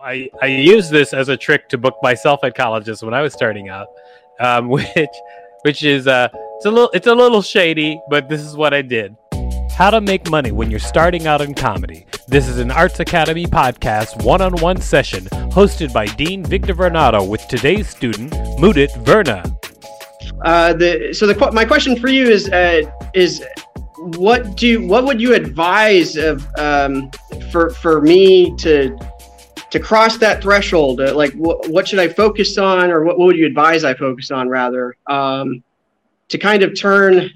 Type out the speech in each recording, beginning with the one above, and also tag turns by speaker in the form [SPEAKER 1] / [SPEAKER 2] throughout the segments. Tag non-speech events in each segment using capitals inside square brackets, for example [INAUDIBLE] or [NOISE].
[SPEAKER 1] I, I used this as a trick to book myself at colleges when I was starting out, um, [LAUGHS] which which is uh, it's a little it's a little shady, but this is what I did. How to make money when you're starting out in comedy. This is an Arts Academy podcast one-on-one session hosted by Dean Victor Varnado with today's student Mudit Verna.
[SPEAKER 2] Uh, the so the my question for you is uh, is what do what would you advise of um, for for me to to cross that threshold? Uh, like wh- what should I focus on, or what, what would you advise I focus on rather? Um, to kind of turn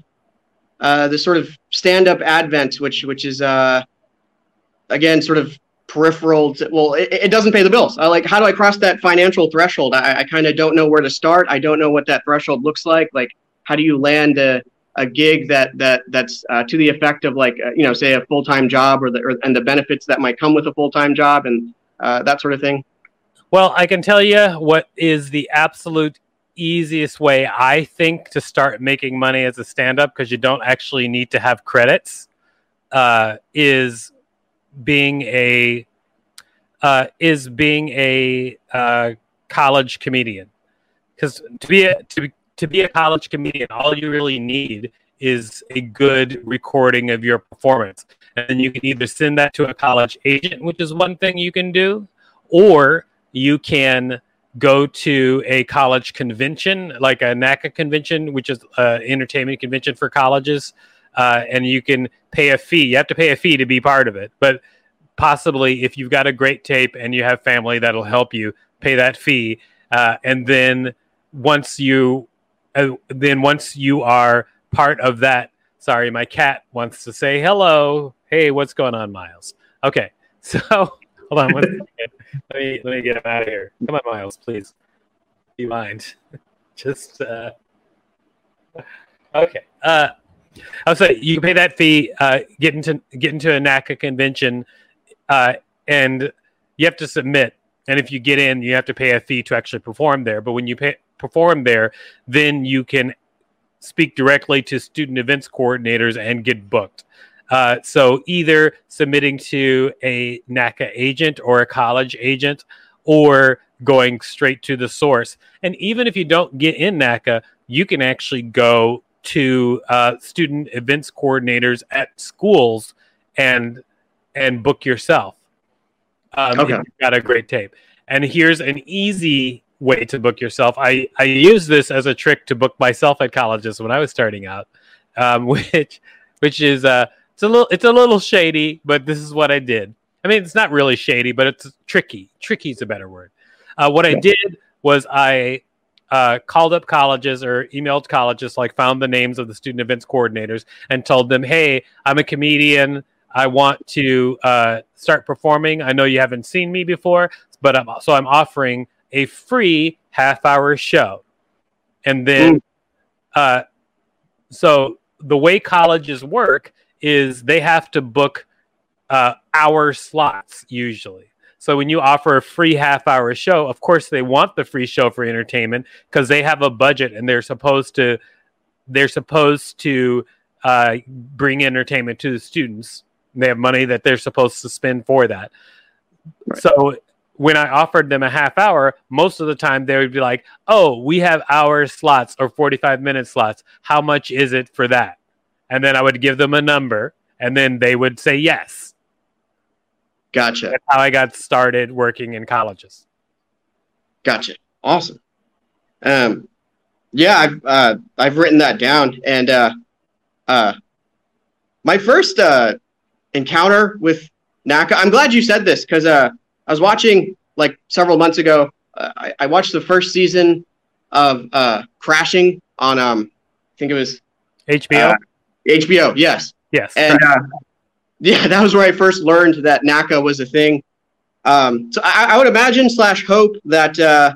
[SPEAKER 2] uh, the sort of stand up advent, which which is uh, again sort of peripheral to, well it, it, doesn't pay the bills. I like how do i cross that financial threshold? I, I kind of don't know where to start. I don't know what that threshold looks like. Like how do you land a, a gig that that that's uh, to the effect of like uh, you know say a full-time job or the or, and the benefits that might come with a full-time job and uh, that sort of thing?
[SPEAKER 1] Well i can tell you what is the absolute easiest way i think to start making money as a stand-up because you don't actually need to have credits uh, is being a uh, is being a uh, college comedian. Because to be a, to to be a college comedian, all you really need is a good recording of your performance, and you can either send that to a college agent, which is one thing you can do, or you can go to a college convention like a NACA convention, which is an entertainment convention for colleges, uh, and you can pay a fee. You have to pay a fee to be part of it, but possibly if you've got a great tape and you have family that'll help you pay that fee, uh, and then once you uh, then once you are part of that. Sorry, my cat wants to say hello. Hey, what's going on, Miles? Okay, [LAUGHS] so hold on one second. Let me let me get him out of here. Come on, Miles, please. You mind? [LAUGHS] Just uh, okay. Uh, I'll say you pay that fee, uh, get into get into a NACA convention, uh, and you have to submit. And if you get in, you have to pay a fee to actually perform there. But when you pay, perform there, then you can speak directly to student events coordinators and get booked. Uh, so either submitting to a NACA agent or a college agent, or going straight to the source. And even if you don't get in NACA, you can actually go to uh, student events coordinators at schools and and book yourself. Um, okay. you've got a great tape. And here's an easy way to book yourself. I I use this as a trick to book myself at colleges when I was starting out, um, [LAUGHS] which which is uh it's a little it's a little shady, but this is what I did. I mean, it's not really shady, but it's tricky. Tricky is a better word. Uh, what I did was I uh, called up colleges or emailed colleges, like found the names of the student events coordinators and told them, "Hey, I'm a comedian. I want to uh, start performing. I know you haven't seen me before, but I'm, so I'm offering a free half hour show. And then, mm. uh, so the way colleges work is they have to book uh, hour slots usually. So when you offer a free half hour show, of course they want the free show for entertainment because they have a budget and they're supposed to they're supposed to uh, bring entertainment to the students. They have money that they're supposed to spend for that. Right. So when I offered them a half hour, most of the time they would be like, "Oh, we have hour slots or 45 minute slots. How much is it for that?" And then I would give them a number and then they would say yes.
[SPEAKER 2] Gotcha.
[SPEAKER 1] That's how I got started working in colleges.
[SPEAKER 2] Gotcha. Awesome. Um, yeah, I've uh, I've written that down, and uh, uh, my first uh, encounter with NACA. I'm glad you said this because uh, I was watching like several months ago. Uh, I, I, watched the first season of uh, Crashing on um, I think it was
[SPEAKER 1] HBO.
[SPEAKER 2] Uh, HBO, yes.
[SPEAKER 1] Yes.
[SPEAKER 2] And uh, [LAUGHS] yeah, that was where I first learned that NACA was a thing. Um, so I, I, would imagine slash hope that uh,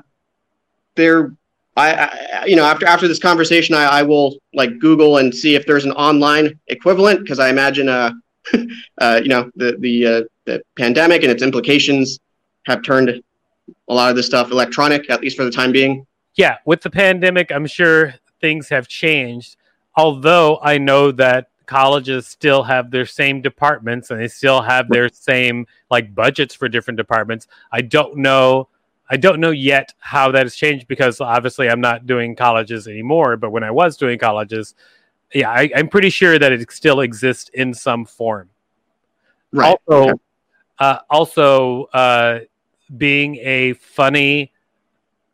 [SPEAKER 2] there, I, I, you know, after after this conversation, I, I will like Google and see if there's an online equivalent because I imagine, uh, [LAUGHS] uh, you know, the the uh, the pandemic and its implications have turned a lot of this stuff electronic, at least for the time being.
[SPEAKER 1] Yeah, with the pandemic, I'm sure things have changed. Although I know that colleges still have their same departments and they still have their same like budgets for different departments. I don't know I don't know yet how that has changed because obviously I'm not doing colleges anymore. But when I was doing colleges, yeah, I, am pretty sure that it still exists in some form.
[SPEAKER 2] Right.
[SPEAKER 1] Also, okay. uh, also uh, being a funny,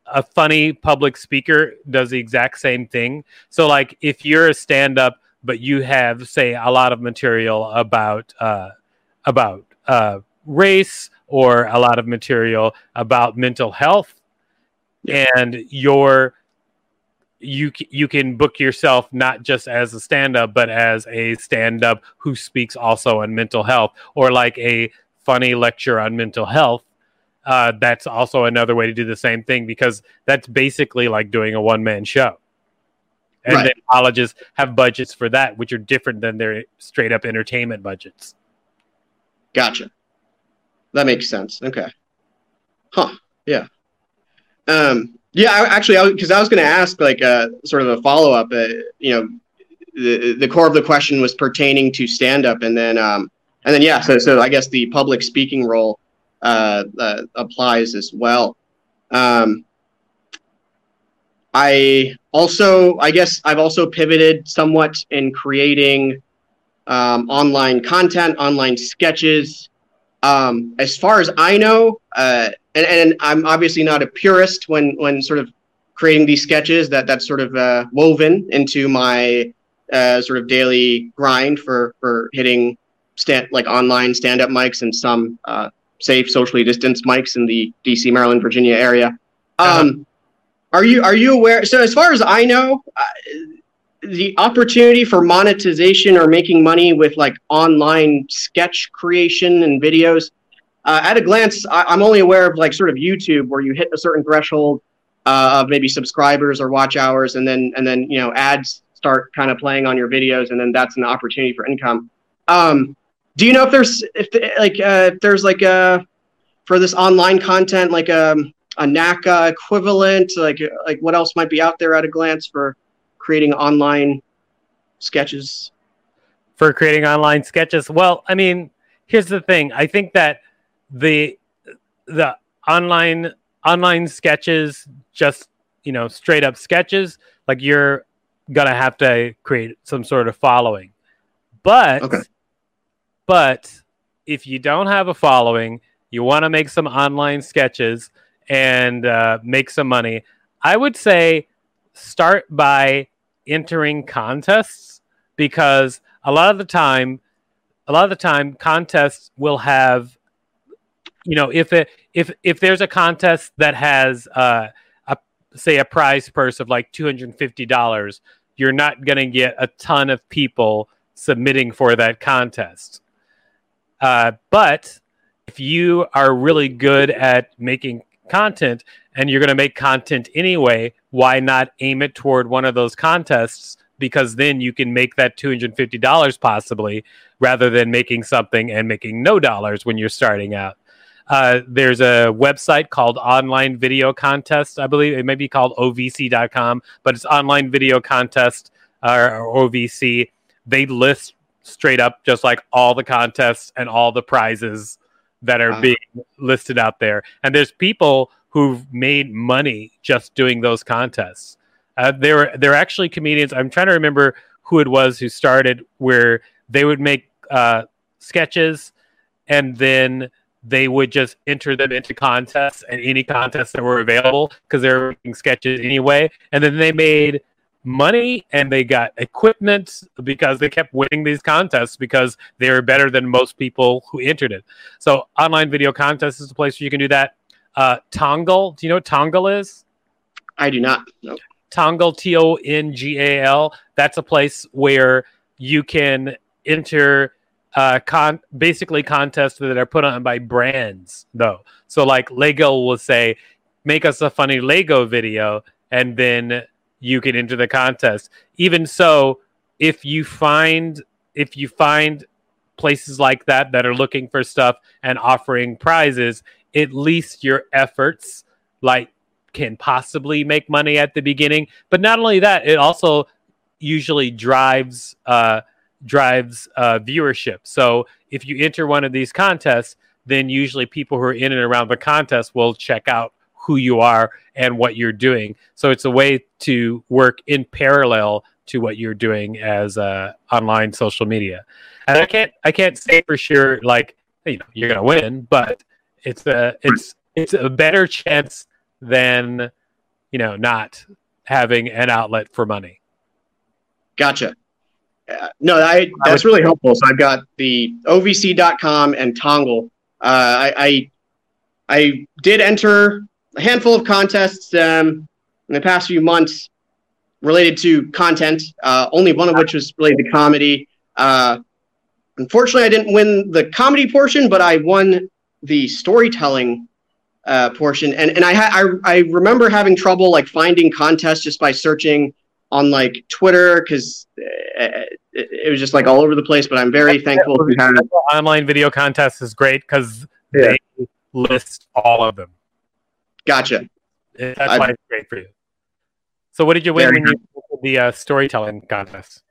[SPEAKER 1] a funny public speaker does the exact same thing. So, like, if you're a stand-up but you have say a lot of material about uh, about uh, race or a lot of material about mental health yeah. and your you you can book yourself not just as a stand-up but as a stand-up who speaks also on mental health or like a funny lecture on mental health uh, that's also another way to do the same thing because that's basically like doing a one-man show and right. then colleges have budgets for that, which are different than their straight up entertainment budgets.
[SPEAKER 2] Gotcha. That makes sense. Okay. Huh. Yeah. Um. Yeah. I, actually, because I, I, was going to ask like uh, sort of a follow up. Uh, you know, the the core of the question was pertaining to stand up, and then um, and then yeah. So so I guess the public speaking role uh, uh applies as well. Um. I also, I guess, I've also pivoted somewhat in creating um, online content, online sketches. Um, as far as I know, uh, and, and I'm obviously not a purist when when sort of creating these sketches. That that's sort of uh, woven into my uh, sort of daily grind for for hitting stand like online stand up mics and some uh, safe socially distanced mics in the D.C., Maryland, Virginia area. Uh-huh. Um, are you are you aware? So as far as I know, uh, the opportunity for monetization or making money with like online sketch creation and videos. Uh, at a glance, I, am only aware of like sort of YouTube where you hit a certain threshold uh, of maybe subscribers or watch hours, and then and then you know ads start kind of playing on your videos, and then that's an opportunity for income. Um, do you know if there's if like uh, if there's like a uh, for this online content like um a NACA equivalent? Like like what else might be out there at a glance for creating online sketches?
[SPEAKER 1] For creating online sketches, well, I mean, here's the thing. I think that the the online online sketches, just you know, straight up sketches, like you're gonna have to create some sort of following. But okay. But if you don't have a following, you want to make some online sketches and uh, make some money, I would say start by entering contests because a lot of the time, a lot of the time, contests will have, you know, if it if if there's a contest that has uh, a say a prize purse of like two hundred and fifty dollars, you're not going to get a ton of people submitting for that contest. Uh, but if you are really good at making content and you're going to make content anyway, why not aim it toward one of those contests? Because then you can make that $250 possibly rather than making something and making no dollars when you're starting out. Uh, there's a website called Online Video Contest. I believe it may be called OVC.com, but it's Online Video Contest uh, or OVC. They list straight up just like all the contests and all the prizes that are wow. being listed out there. And there's people who've made money just doing those contests. Uh, there, there are actually comedians. I'm trying to remember who it was who started where they would make uh, sketches and then they would just enter them into contests and any contests that were available because they were making sketches anyway. And then they made money and they got equipment because they kept winning these contests because they were better than most people who entered it. So online video contests is a place where you can do that. Uh, Tongal, do you know what Tongal is?
[SPEAKER 2] I do not. No.
[SPEAKER 1] Tongal, T O N G A L. That's a place where you can enter uh, con basically contests that are put on by brands though. So like Lego will say, make us a funny Lego video, and then you can enter the contest. Even so, if you find if you find places like that that are looking for stuff and offering prizes, at least your efforts like can possibly make money at the beginning. But not only that, it also usually drives uh, drives uh, viewership. So if you enter one of these contests, then usually people who are in and around the contest will check out who you are and what you're doing. So it's a way to work in parallel to what you're doing as uh, online social media. And I can't I can't say for sure like you know you're gonna win, but it's a it's it's a better chance than you know not having an outlet for money.
[SPEAKER 2] Gotcha. Uh, no, I, that's really helpful. So I've got the ovc.com and Tongal. Uh, I, I, I did enter a handful of contests um, in the past few months related to content. Uh, only one of which was related to comedy. Uh, unfortunately, I didn't win the comedy portion, but I won the storytelling uh, portion. And and I, ha- I I remember having trouble like finding contests just by searching on like Twitter because uh, it, it, was just like all over the place. But I'm very thankful to
[SPEAKER 1] online video contests is great because yeah. they list all of them.
[SPEAKER 2] Gotcha.
[SPEAKER 1] That's why it's great for you. So, what did you win when you the uh, storytelling contest?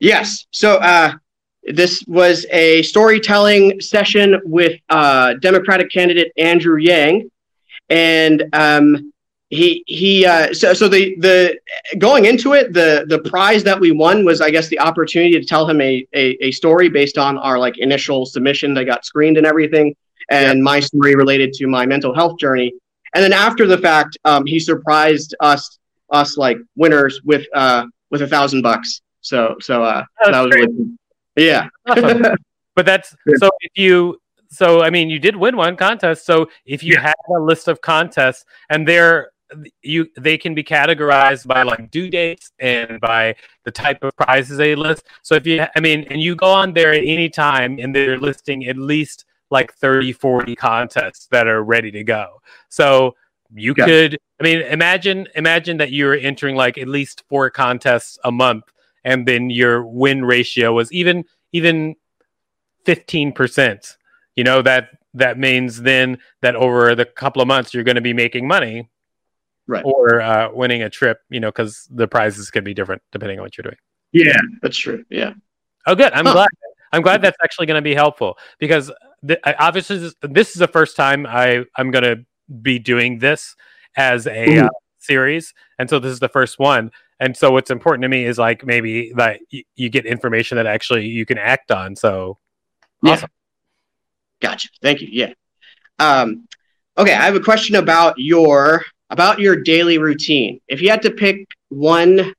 [SPEAKER 2] Yes. So, uh, this was a storytelling session with uh, Democratic candidate Andrew Yang, and um, he he uh, so so the the going into it the the prize that we won was I guess the opportunity to tell him a a, a story based on our like initial submission that got screened and everything, and yeah. my story related to my mental health journey. And then after the fact, um, he surprised us us like winners with uh with a thousand bucks. So so uh that was really yeah.
[SPEAKER 1] awesome. [LAUGHS] But that's so if you so I mean you did win one contest. So if you yeah. have a list of contests and they're you they can be categorized by like due dates and by the type of prizes they list. So if you I mean and you go on there at any time and they're listing at least like 30 40 contests that are ready to go. So you yeah. could I mean imagine imagine that you're entering like at least four contests a month and then your win ratio was even even 15%. You know, that that means then that over the couple of months you're going to be making money
[SPEAKER 2] right
[SPEAKER 1] or uh, winning a trip you know because the prizes can be different depending on what you're doing
[SPEAKER 2] yeah that's true yeah
[SPEAKER 1] oh good i'm huh. glad i'm glad that's actually going to be helpful because th- obviously this, this, is the first time i i'm going to be doing this as a uh, series and so this is the first one. And so what's important to me is like maybe that y- you get information that actually you can act on so.
[SPEAKER 2] Awesome. Yeah. gotcha. Thank you. Yeah. Um, okay i have a question about your about your daily routine. If you had to pick one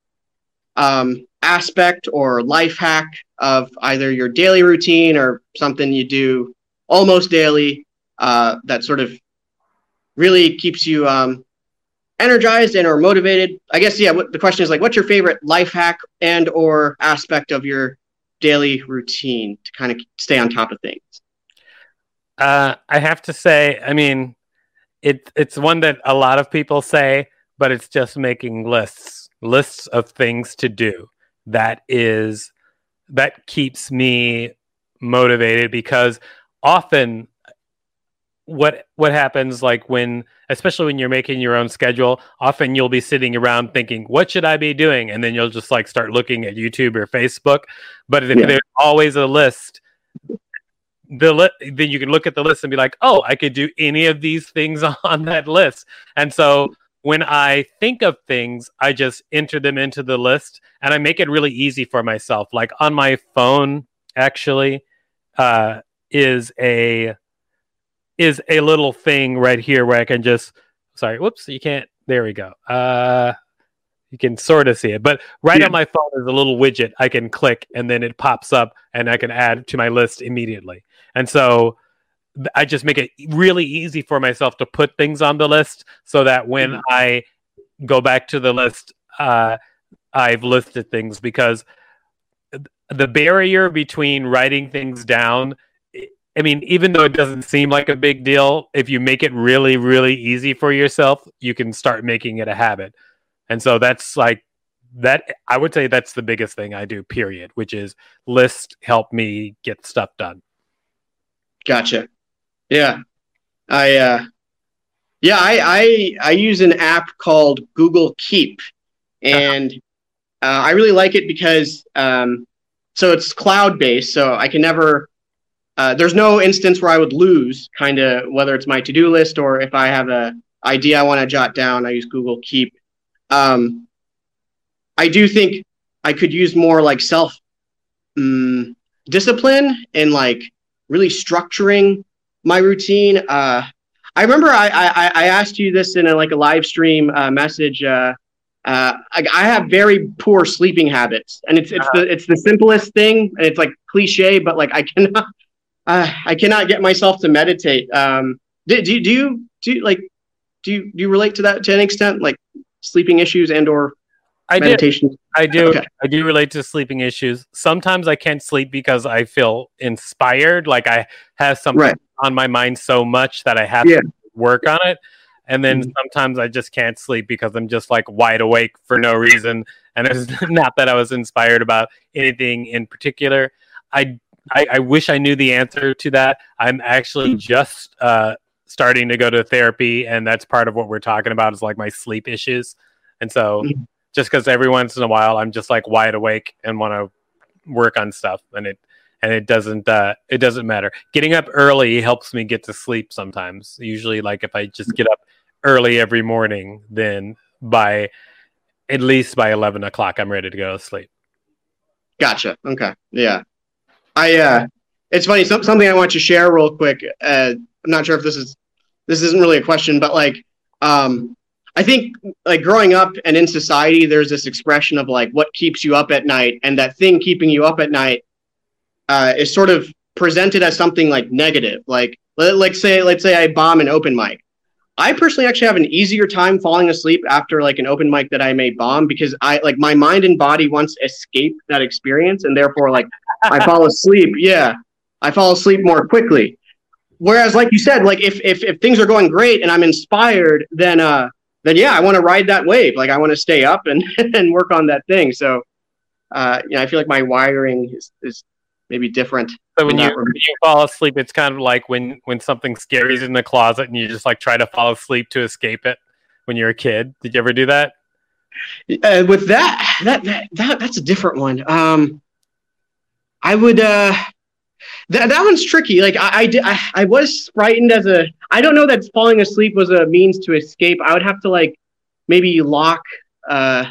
[SPEAKER 2] um, aspect or life hack of either your daily routine or something you do almost daily uh, that sort of really keeps you um, energized and or motivated. I guess yeah what the question is like what's your favorite life hack and or aspect of your daily routine to kind of stay on top of things?
[SPEAKER 1] Uh, i have to say i mean it it's one that a lot of people say but it's just making lists lists of things to do. That is that keeps me motivated because often what what happens like when especially when you're making your own schedule often you'll be sitting around thinking what should i be doing? And then you'll just like start looking at youtube or facebook. But if yeah. there's always a list the li- then you can look at the list and be like oh i could do any of these things [LAUGHS] on that list. And so when i think of things i just enter them into the list and i make it really easy for myself. Like on my phone actually uh, is a is a little thing right here where I can just sorry, whoops, you can't there we go. Uh you can sort of see it, but right yeah. on my phone is a little widget I can click and then it pops up and I can add to my list immediately. And so I just make it really easy for myself to put things on the list so that when mm-hmm. I go back to the list, uh, I've listed things because the barrier between writing things down I mean, even though it doesn't seem like a big deal, if you make it really, really easy for yourself, you can start making it a habit. And so that's like that. I would say that's the biggest thing I do, period, which is list help me get stuff done.
[SPEAKER 2] Gotcha. Yeah. I, uh, yeah, I, I, I use an app called Google Keep and uh, I really like it because, um, so it's cloud based. So I can never, uh, there's no instance where I would lose kind of whether it's my to-do list or if I have a idea I want to jot down, I use Google Keep. Um, I do think I could use more like self um, discipline and like really structuring my routine. Uh, I remember I, I, I, asked you this in a, like a live stream uh, message. Uh, uh, I, I, have very poor sleeping habits, and it's it's uh-huh. the it's the simplest thing, and it's like cliche, but like I cannot uh, I cannot get myself to meditate. Um, do, do, do you do you, like do you do you relate to that to an extent, like sleeping issues and or
[SPEAKER 1] I
[SPEAKER 2] meditation?
[SPEAKER 1] Do. I do. Okay. I do relate to sleeping issues. Sometimes I can't sleep because I feel inspired, like I have something right. on my mind so much that I have yeah. to work on it. And then mm-hmm. sometimes I just can't sleep because I'm just like wide awake for no reason. And it's [LAUGHS] not that I was inspired about anything in particular. I I, I, wish I knew the answer to that. I'm actually hmm. just uh, starting to go to therapy, and that's part of what we're talking about is like my sleep issues. And so, hmm. just because every once in a while I'm just like wide awake and want to work on stuff, and it and it doesn't uh, it doesn't matter. Getting up early helps me get to sleep sometimes. Usually, like if I just get up early every morning, then by at least by eleven o'clock, I'm ready to go to sleep.
[SPEAKER 2] Gotcha. Okay. Yeah. I uh, it's funny. Some, something I want to share real quick. Uh, I'm not sure if this is this isn't really a question, but like, um, I think like growing up and in society, there's this expression of like what keeps you up at night, and that thing keeping you up at night uh, is sort of presented as something like negative. Like, let, like say, let's say I bomb an open mic. I personally actually have an easier time falling asleep after like an open mic that I may bomb because I like my mind and body wants to escape that experience, and therefore like I [LAUGHS] fall asleep. Yeah, I fall asleep more quickly. Whereas, like you said, like if if if things are going great and I'm inspired, then uh then yeah, I want to ride that wave. Like I want to stay up and [LAUGHS] and work on that thing. So uh, you know, I feel like my wiring is is maybe different.
[SPEAKER 1] So when you, when you fall asleep, it's kind of like when when something scary is in the closet and you just like try to fall asleep to escape it. When you're a kid, did you ever do that?
[SPEAKER 2] Uh, with that, that that that that's a different one. Um, I would uh that that one's tricky. Like I I, did, I I was frightened as a I don't know that falling asleep was a means to escape. I would have to like maybe lock uh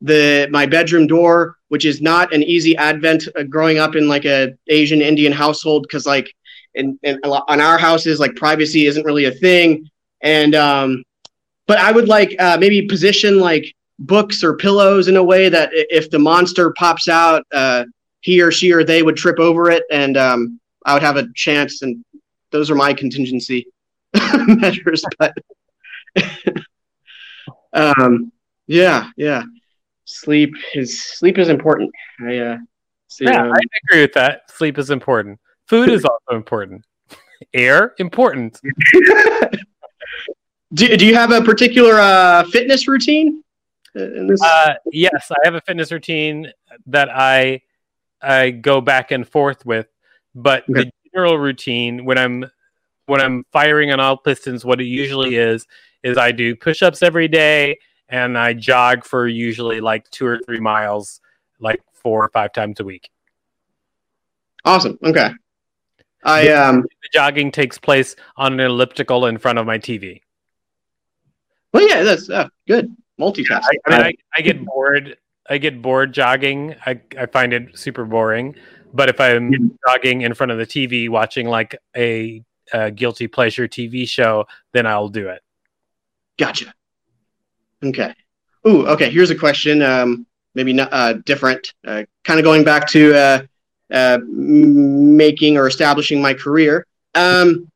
[SPEAKER 2] the my bedroom door, which is not an easy advent uh, growing up in like a Asian Indian household because like in, in on our houses like privacy isn't really a thing and um but I would like uh, maybe position like books or pillows in a way that if the monster pops out uh he or she or they would trip over it and um, I would have a chance. And those are my contingency [LAUGHS] measures. But [LAUGHS] um, yeah, yeah, sleep is sleep is important. I uh,
[SPEAKER 1] see, yeah, um, I agree with that. Sleep is important. Food is [LAUGHS] also important. Air important. [LAUGHS]
[SPEAKER 2] do, do you have a particular uh, fitness routine?
[SPEAKER 1] Uh, yes, I have a fitness routine that I I go back and forth with. But okay. the general routine when I'm when I'm firing on all pistons, what it usually is is I do push-ups every day and I jog for usually like two or three miles, like four or five times a week.
[SPEAKER 2] Awesome. Okay. I um
[SPEAKER 1] the jogging takes place on an elliptical in front of my TV.
[SPEAKER 2] Well, yeah, that's uh, good. Multitasking. Yeah,
[SPEAKER 1] I, I, mean, I, I get bored I get bored jogging. I, I find it super boring. But if I'm yeah. jogging in front of the TV watching like a, a, guilty pleasure TV show, then I'll do it.
[SPEAKER 2] Gotcha. Okay. Ooh, okay. Here's a question. Um, maybe not uh, different. Uh, kind of going back to uh, uh, making or establishing my career. Um,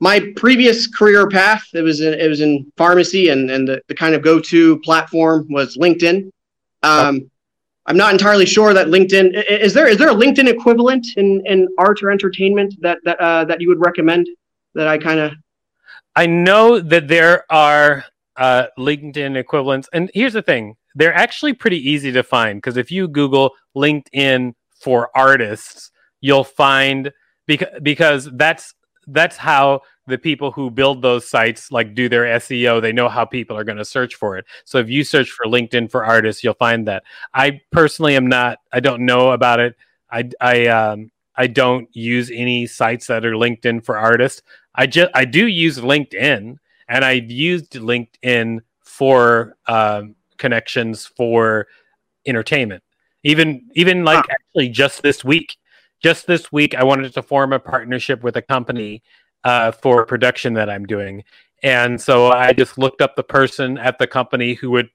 [SPEAKER 2] my previous career path it was in, it was in pharmacy, and and the, the kind of go to platform was LinkedIn. Um, I'm not entirely sure that LinkedIn is there is there a LinkedIn equivalent in, in art or entertainment that that uh, that you would recommend that I kind of
[SPEAKER 1] I know that there are uh, LinkedIn equivalents, and here's the thing: they're actually pretty easy to find because if you Google LinkedIn for artists, you'll find because because that's that's how the people who build those sites like do their SEO. They know how people are going to search for it. So if you search for LinkedIn for artists, you'll find that. I personally am not. I don't know about it. I I um I don't use any sites that are LinkedIn for artists. I just I do use LinkedIn, and I used LinkedIn for um, connections for entertainment. Even even like ah. actually just this week, just this week, I wanted to form a partnership with a company uh, for production that I'm doing, and so I just looked up the person at the company who would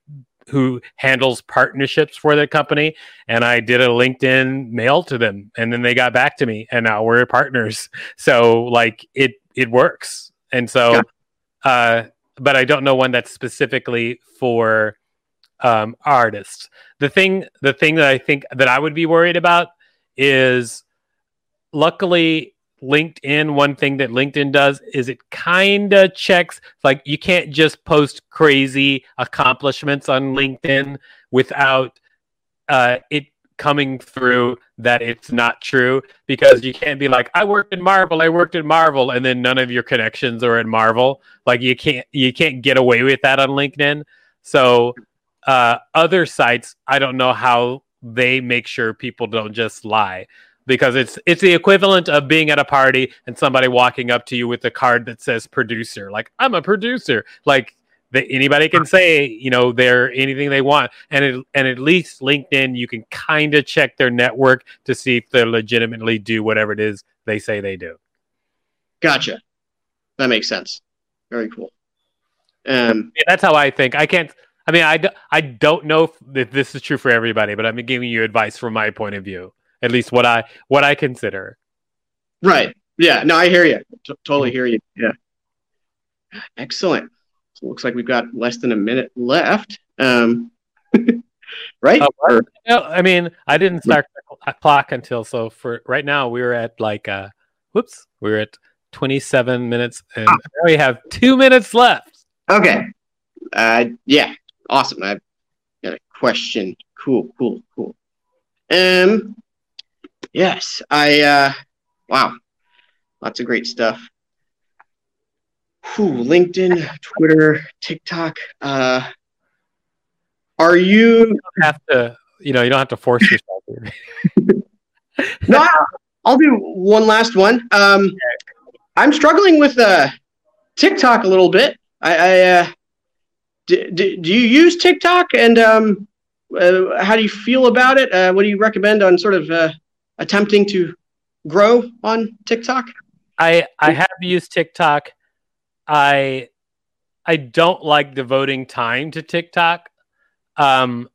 [SPEAKER 1] who handles partnerships for the company and I did a LinkedIn mail to them and then they got back to me and now we're partners. [LAUGHS] So like it it works. And so. Uh but I don't know one that's specifically for um artists. The thing the thing that I think that I would be worried about is luckily LinkedIn, one thing that LinkedIn does is it kind of checks like you can't just post crazy accomplishments on LinkedIn without uh, it coming through that it's not true because you can't be like I worked in Marvel, I worked in Marvel, and then none of your connections are in Marvel. Like you can't you can't get away with that on LinkedIn. So uh, other sites, I don't know how they make sure people don't just lie because it's it's the equivalent of being at a party and somebody walking up to you with a card that says producer like i'm a producer like that anybody can say you know they're anything they want and it, and at least linkedin you can kind of check their network to see if they legitimately do whatever it is they say they do
[SPEAKER 2] gotcha that makes sense very cool um
[SPEAKER 1] yeah, that's how i think i can't i mean I, I don't know if this is true for everybody but i'm giving you advice from my point of view at least what I what I consider.
[SPEAKER 2] Right. Yeah. No, I hear you. T- totally hear you. Yeah. Excellent. So looks like we've got less than a minute left. Um, [LAUGHS] right? Uh,
[SPEAKER 1] or, I mean, I didn't start the clock until so for right now we're at like uh whoops, we're at 27 minutes and ah. we have 2 minutes left.
[SPEAKER 2] Okay. Uh yeah. Awesome. I've got a question. Cool, cool, cool. Um Yes, I. Uh, wow, lots of great stuff. Whew, LinkedIn, Twitter, TikTok. Uh, are you,
[SPEAKER 1] you have to? You know, you don't have to force yourself. [LAUGHS]
[SPEAKER 2] no, I'll do one last one. Um, I'm struggling with uh, TikTok a little bit. I, I uh, do, do, do you use TikTok, and um, uh, how do you feel about it? Uh, what do you recommend on sort of uh, attempting to grow on TikTok?
[SPEAKER 1] I I have used TikTok. I I don't like devoting time to TikTok. Um,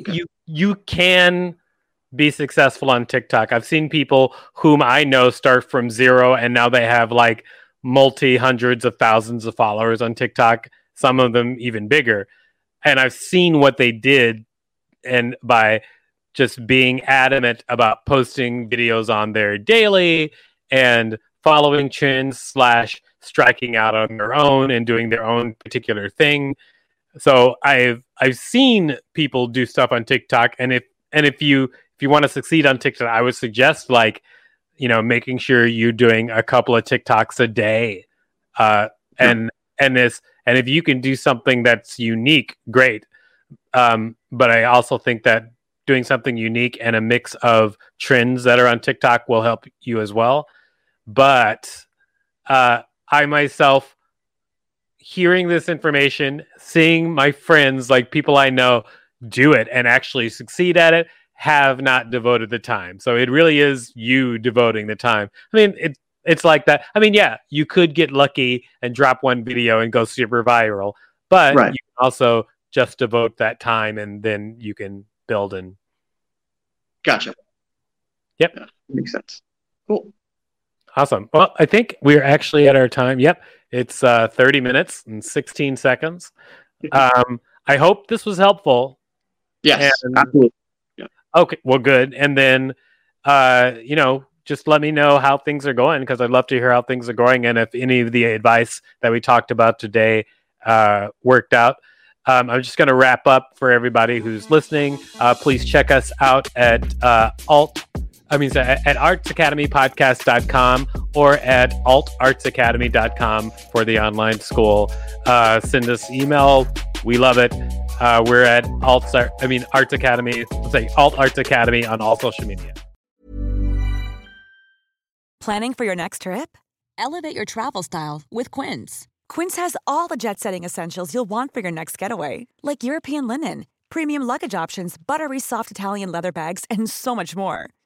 [SPEAKER 1] okay. you you can be successful on TikTok. I've seen people whom I know start from zero and now they have like multi hundreds of thousands of followers on TikTok, some of them even bigger. And I've seen what they did and by just being adamant about posting videos on there daily and following trends slash striking out on their own and doing their own particular thing. So I've I've seen people do stuff on TikTok, and if and if you if you want to succeed on TikTok, I would suggest like you know making sure you're doing a couple of TikToks a day, uh, and and this and if you can do something that's unique, great. Um, but I also think that doing something unique and a mix of trends that are on TikTok will help you as well. But uh, I myself, hearing this information, seeing my friends, like people I know, do it and actually succeed at it, have not devoted the time. So it really is you devoting the time. I mean, it, it's like that. I mean, yeah, you could get lucky and drop one video and go super viral, but right. you can also just devote that time and then you can build and
[SPEAKER 2] gotcha
[SPEAKER 1] yep
[SPEAKER 2] yeah, makes sense cool
[SPEAKER 1] awesome well i think we're actually at our time yep it's uh 30 minutes and 16 seconds [LAUGHS] um i hope this was helpful
[SPEAKER 2] yes and, absolutely
[SPEAKER 1] Okay, well, good. And then, uh, you know, just let me know how things are going because I'd love to hear how things are going and if any of the advice that we talked about today uh, worked out. Um, I'm just going to wrap up for everybody who's listening. Uh, please check us out at uh, alt. I mean, at, at artsacademypodcast.com or at altartsacademy.com for the online school. Uh, send us email. We love it. Uh, we're at Alt. I mean, Arts Academy. Let's say Alt Arts Academy on all social media.
[SPEAKER 3] Planning for your next trip? Elevate your travel style with Quince. Quince has all the jet-setting essentials you'll want for your next getaway, like European linen, premium luggage options, buttery soft Italian leather bags, and so much more.